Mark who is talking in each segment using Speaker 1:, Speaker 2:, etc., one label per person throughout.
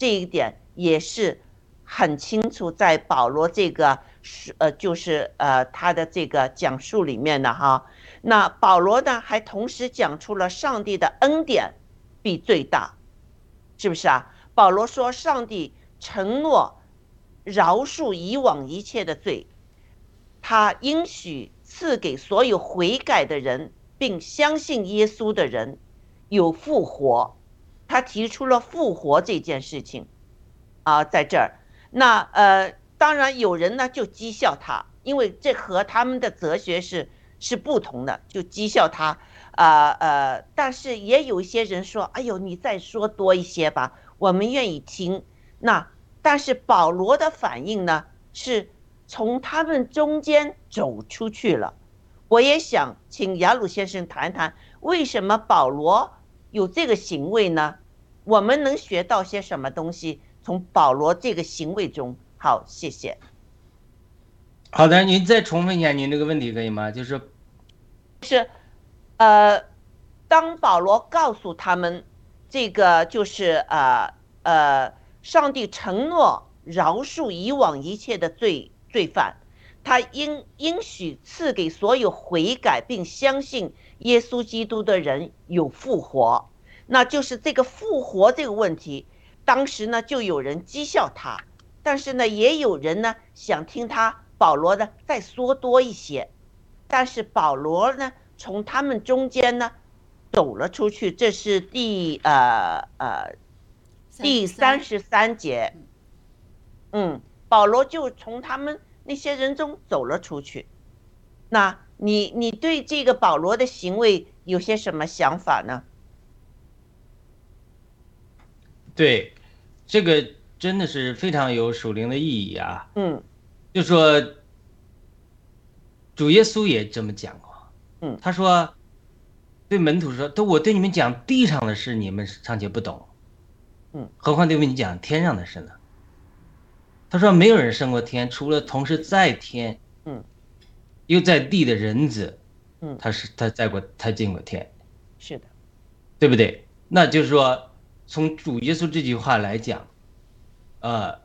Speaker 1: 这一点也是很清楚，在保罗这个是呃，就是呃他的这个讲述里面的哈。那保罗呢，还同时讲出了上帝的恩典比最大，是不是啊？保罗说，上帝承诺饶恕以往一切的罪，他应许赐给所有悔改的人并相信耶稣的人有复活。他提出了复活这件事情，啊，在这儿，那呃，当然有人呢就讥笑他，因为这和他们的哲学是是不同的，就讥笑他，啊呃，但是也有一些人说，哎呦，你再说多一些吧，我们愿意听。那但是保罗的反应呢，是从他们中间走出去了。我也想请雅鲁先生谈谈，为什么保罗有这个行为呢？我们能学到些什么东西？从保罗这个行为中，好，谢谢。
Speaker 2: 好的，您再重复一下您这个问题可以吗？就是，
Speaker 1: 是，呃，当保罗告诉他们，这个就是呃呃，上帝承诺饶恕以往一切的罪罪犯，他应应许赐给所有悔改并相信耶稣基督的人有复活。那就是这个复活这个问题，当时呢就有人讥笑他，但是呢也有人呢想听他保罗呢再说多一些，但是保罗呢从他们中间呢走了出去，这是第呃呃第三十三节，嗯，保罗就从他们那些人中走了出去。那你你对这个保罗的行为有些什么想法呢？
Speaker 2: 对，这个真的是非常有属灵的意义
Speaker 1: 啊。嗯，
Speaker 2: 就说主耶稣也这么讲过。
Speaker 1: 嗯，
Speaker 2: 他说对门徒说：“都我对你们讲地上的事，你们尚且不懂。
Speaker 1: 嗯，
Speaker 2: 何况对你们讲天上的事呢？”他说：“没有人升过天，除了同时在天，
Speaker 1: 嗯，
Speaker 2: 又在地的人子。
Speaker 1: 嗯，
Speaker 2: 他是他在过，他进过天。
Speaker 1: 是的，
Speaker 2: 对不对？那就是说。”从主耶稣这句话来讲，呃，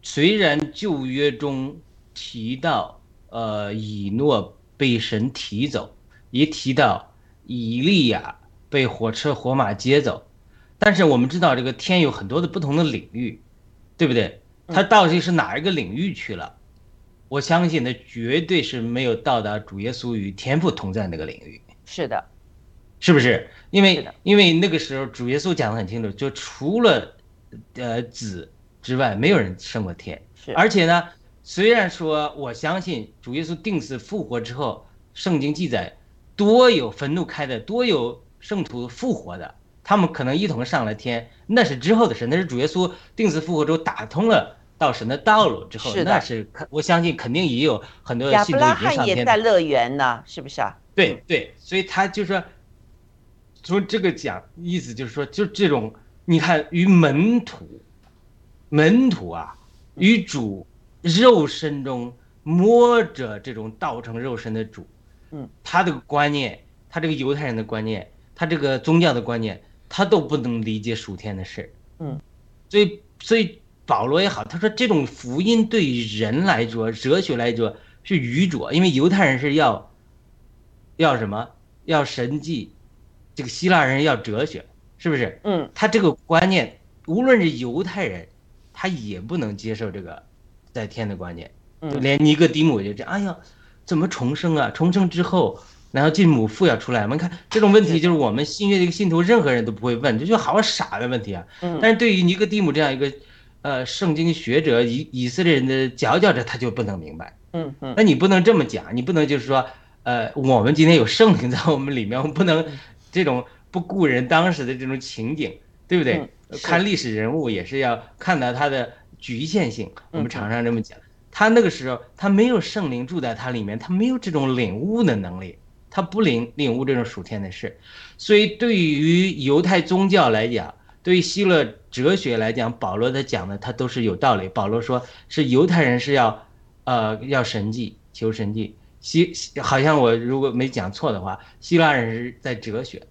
Speaker 2: 虽然旧约中提到，呃，以诺被神提走，也提到以利亚被火车火马接走，但是我们知道这个天有很多的不同的领域，对不对？他到底是哪一个领域去了？我相信他绝对是没有到达主耶稣与天父同在那个领域。
Speaker 1: 是的。
Speaker 2: 是不是？因为因为那个时候主耶稣讲的很清楚，就除了，呃子之外，没有人升过天。而且呢，虽然说我相信主耶稣定死复活之后，圣经记载多有坟墓开的，多有圣徒复活的，他们可能一同上了天，那是之后的事，那是主耶稣定死复活之后打通了到神的道路之后，那是我相信肯定也有很多信徒
Speaker 1: 罕也在乐园呢，是不是啊？
Speaker 2: 对对，所以他就说。从这个讲意思就是说，就这种你看与门徒，门徒啊，与主肉身中摸着这种道成肉身的主，
Speaker 1: 嗯，
Speaker 2: 他的观念，他这个犹太人的观念，他这个宗教的观念，他都不能理解属天的事，
Speaker 1: 嗯，
Speaker 2: 所以所以保罗也好，他说这种福音对于人来说，哲学来说是愚拙，因为犹太人是要要什么，要神迹。这个希腊人要哲学，是不是？
Speaker 1: 嗯，
Speaker 2: 他这个观念，无论是犹太人，他也不能接受这个在天的观念。
Speaker 1: 嗯，
Speaker 2: 连尼哥底母就这，哎呀，怎么重生啊？重生之后，然后进母腹要出来吗？看这种问题，就是我们新约的一个信徒，任何人都不会问，这就好傻的问题啊。
Speaker 1: 嗯，
Speaker 2: 但是对于尼哥底母这样一个，呃，圣经学者，以以色列人的佼佼者，他就不能明白。
Speaker 1: 嗯嗯，
Speaker 2: 那你不能这么讲，你不能就是说，呃，我们今天有圣灵在我们里面，我们不能。这种不顾人当时的这种情景，对不对？看历史人物也是要看到他的局限性。我们常常这么讲，他那个时候他没有圣灵住在他里面，他没有这种领悟的能力，他不领领悟这种属天的事。所以对于犹太宗教来讲，对于希腊哲学来讲，保罗他讲的他都是有道理。保罗说是犹太人是要，呃，要神迹，求神迹。希好像我如果没讲错的话，希腊人是在哲学，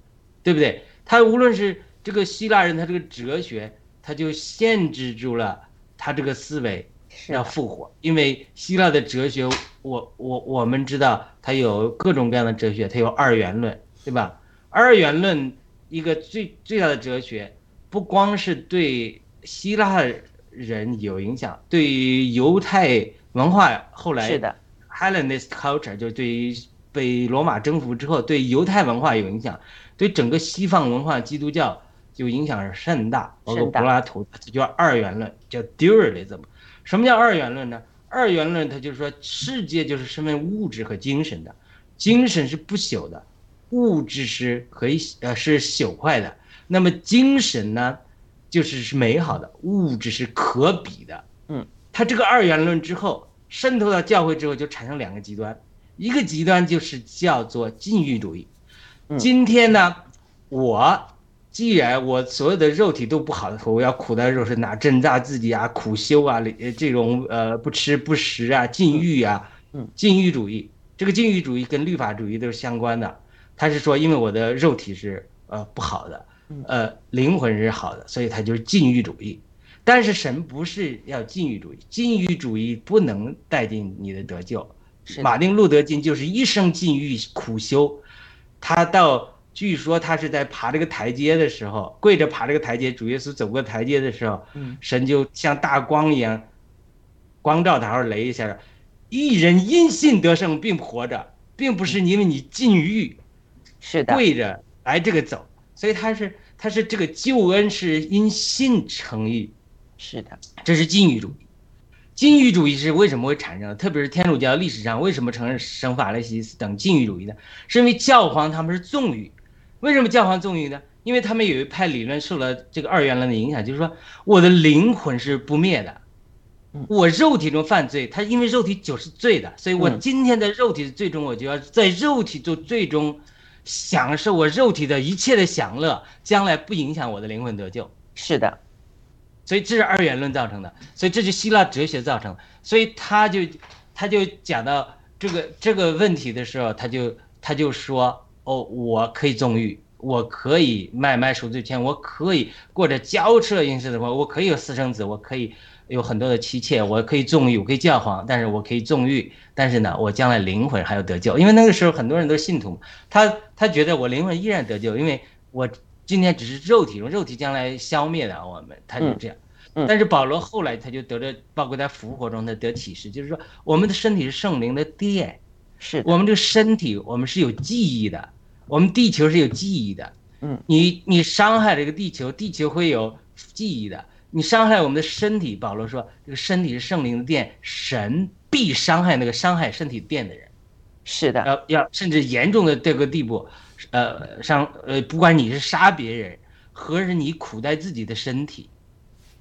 Speaker 2: 对不对？他无论是这个希腊人，他这个哲学，他就限制住了他这个思维要复活，因为希腊的哲学，我我我们知道它有各种各样的哲学，它有二元论，对吧？二元论一个最最大的哲学，不光是对希腊人有影响，对于犹太文化后来
Speaker 1: 是的，
Speaker 2: Hellenist culture 就对于被罗马征服之后，对犹太文化有影响，对整个西方文化基督教就影响是甚大，包括柏拉图，这叫二元论，叫 dualism。什么叫二元论呢？二元论它就是说世界就是身为物质和精神的，精神是不朽的，物质是可以呃是朽坏的。那么精神呢，就是是美好的，物质是可比的。
Speaker 1: 嗯，
Speaker 2: 它这个二元论之后渗透到教会之后，就产生两个极端，一个极端就是叫做禁欲主义。
Speaker 1: 嗯
Speaker 2: 今天呢，我既然我所有的肉体都不好的时候，我要苦在肉身哪挣扎自己啊，苦修啊，呃这种呃不吃不食啊，禁欲啊，
Speaker 1: 嗯，
Speaker 2: 禁欲主义，这个禁欲主义跟律法主义都是相关的。他是说，因为我的肉体是呃不好的，呃灵魂是好的，所以他就是禁欲主义。但是神不是要禁欲主义，禁欲主义不能带进你的得救。
Speaker 1: 是
Speaker 2: 马丁路德金就是一生禁欲苦修，他到据说他是在爬这个台阶的时候，跪着爬这个台阶，主耶稣走过台阶的时候，
Speaker 1: 嗯。
Speaker 2: 神就像大光一样光照他，然后雷一下，一人因信得胜并活着，并不是因为你禁欲
Speaker 1: 是的，
Speaker 2: 跪着来这个走，所以他是他是这个救恩是因信称义，
Speaker 1: 是的，
Speaker 2: 这是禁欲主义。禁欲主义是为什么会产生的？特别是天主教历史上为什么承认圣法兰西斯等禁欲主义呢？是因为教皇他们是纵欲。为什么教皇纵欲呢？因为他们有一派理论受了这个二元论的影响，就是说我的灵魂是不灭的
Speaker 1: 嗯，
Speaker 2: 我肉体中犯罪，他因为肉体就是罪的，所以我
Speaker 1: 嗯
Speaker 2: 今天的肉体最终我就要在肉体中最终享受我肉体的一切的享乐，将来不影响我的灵魂得救。
Speaker 1: 是的，
Speaker 2: 所以这是二元论造成的，所以这是希腊哲学造成的，所以他就他就讲到这个这个问题的时候，他就他就说哦，我可以纵欲，我可以卖卖赎罪券，我可以过着骄奢淫逸的生活，我可以有私生子，我可以有很多的妻妾，我可以纵欲，我可以教皇，但是我可以纵欲，但是呢，我将来灵魂还要得救，因为那个时候很多人都是信徒，他他觉得我灵魂依然得救，因为我今天只是肉体中，肉体将来消灭了，我们他就这样。
Speaker 1: 嗯
Speaker 2: 但是保罗后来他就得了，包括在复活中他得启示，就是说我们的身体是圣灵的殿，
Speaker 1: 是，
Speaker 2: 我们这个身体我们是有记忆的，我们地球是有记忆的。
Speaker 1: 嗯，
Speaker 2: 你你伤害这个地球，地球会有记忆的。你伤害我们的身体，保罗说这个身体是圣灵的殿，神必伤害那个伤害身体殿的人。
Speaker 1: 是的，
Speaker 2: 要要甚至严重的这个地步，呃，伤呃，不管你是杀别人，和是你苦待自己的身体，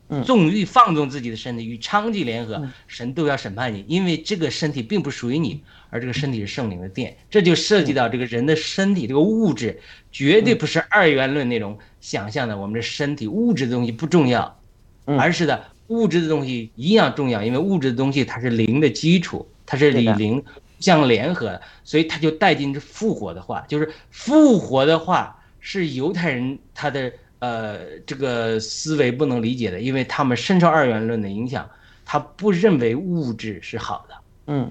Speaker 1: 嗯
Speaker 2: 纵欲放纵自己的身体，与娼妓联合
Speaker 1: 嗯，
Speaker 2: 神都要审判你，因为这个身体并不属于你，而这个身体是圣灵的殿，这就涉及到这个人的身体，这个物质绝对不是二元论那种想象的，我们的身体物质的东西不重要，
Speaker 1: 嗯
Speaker 2: 而是的物质的东西一样重要，因为物质的东西它是灵的基础，它是理灵相联合，所以他就带进这复活的话，就是复活的话是犹太人他的呃这个思维不能理解的，因为他们深受二元论的影响，他不认为物质是好的，
Speaker 1: 嗯，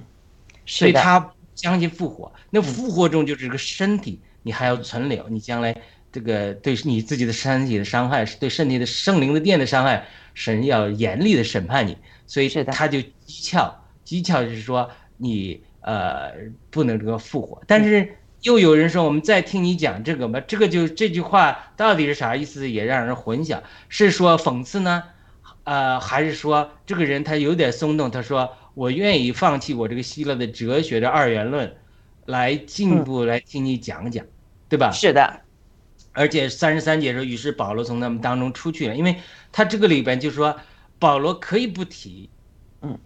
Speaker 2: 所以，他不相信复活。那复活中就是个身体，你还要存留，你将来这个对你自己的身体的伤害，是对身体的圣灵的殿的伤害，神要严厉的审判你，所以他就讥诮，讥诮就是说你呃不能这个复活，但是。又有人说，我们再听你讲这个吧，这个就这句话到底是啥意思，也让人混淆。是说讽刺呢，呃，还是说这个人他有点松动？他说我愿意放弃我这个希腊的哲学的二元论，来进一步来听你讲讲，对吧？
Speaker 1: 是的，
Speaker 2: 而且三十三节说，于是保罗从他们当中出去了，因为他这个里边就说保罗可以不提，
Speaker 1: 嗯，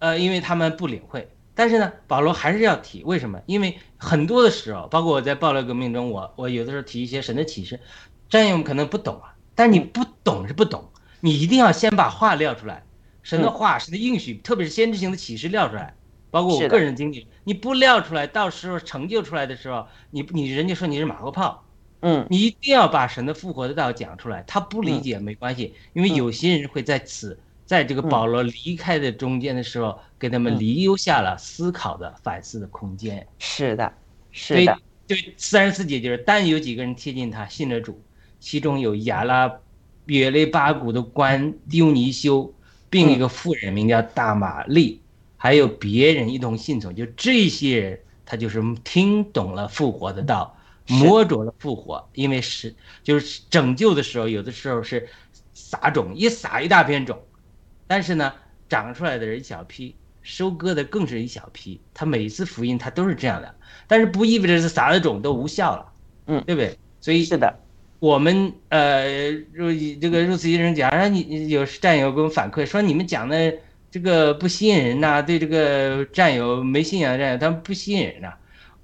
Speaker 2: 呃，因为他们不领会，但是呢，保罗还是要提，为什么？因为很多的时候，包括我在暴乱革命中，我我有的时候提一些神的启示，战友们可能不懂啊，但你不懂是不懂，你一定要先把话撂出来，神的话、神的应许，特别是先知性的启示撂出来。包括我个人的经历，你不撂出来，到时候成就出来的时候，你你人家说你是马后炮，
Speaker 1: 嗯，
Speaker 2: 你一定要把神的复活的道讲出来。他不理解没关系，因为有些人会在此，在这个保罗离开的中间的时候，给他们留下了思考的、反思的空间。
Speaker 1: 是的，是的。
Speaker 2: 对三十四节就是，但有几个人贴近他，信了主，其中有亚拉约雷巴谷的官丢尼修，并一个妇人名叫大玛丽，还有别人一同信从。就这些人，他就是听懂了复活的道。摸着了复活，因为是就是拯救的时候，有的时候是撒种，一撒一大片种，但是呢，长出来的人一小批，收割的更是一小批。他每次福音他都是这样的，但是不意味着是撒的种都无效了，
Speaker 1: 嗯，
Speaker 2: 对不对？所以
Speaker 1: 是的，
Speaker 2: 我们呃入这个入慈医生讲，让你有战友给我们反馈说，你们讲的这个不吸引人呐，对这个战友没信仰的战友，他们不吸引人呐，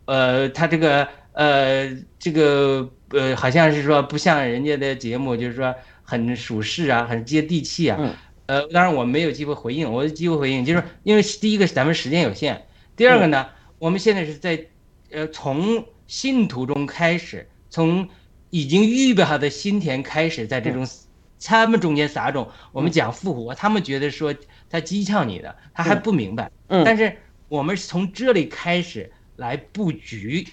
Speaker 2: 呃，他这个。呃，这个呃，好像是说不像人家的节目，就是说很属实啊，很接地气啊。呃，当然我没有机会回应，我有机会回应，就是因为第一个咱们时间有限，第二个呢，我们现在是在呃从信徒中开始，从已经预备好的心田开始，在这种他们中间撒种，我们讲复活，他们觉得说他讥诮你的，他还不明白。
Speaker 1: 嗯。
Speaker 2: 但是我们是从这里开始来布局。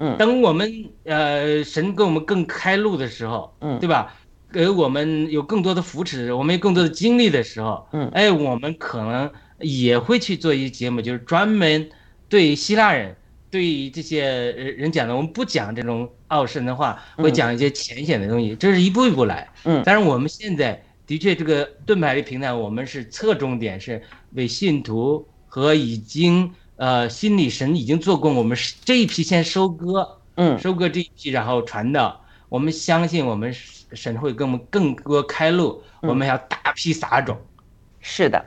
Speaker 1: 嗯，
Speaker 2: 等我们呃神给我们更开路的时候，
Speaker 1: 嗯，
Speaker 2: 对吧？给我们有更多的扶持，我们有更多的精力的时候，
Speaker 1: 嗯，
Speaker 2: 哎，我们可能也会去做一些节目，就是专门对希腊人、对这些人讲的。我们不讲这种奥神的话，会讲一些浅显的东西。这是一步一步来，
Speaker 1: 嗯。
Speaker 2: 但是我们现在的确这个盾牌的平台，我们是侧重点是为信徒和已经。呃，心理神已经做过，我们这一批先收割，
Speaker 1: 嗯，
Speaker 2: 收割这一批，然后传道。我们相信我们神会给我们更多开路，我们要大批撒种。
Speaker 1: 是的。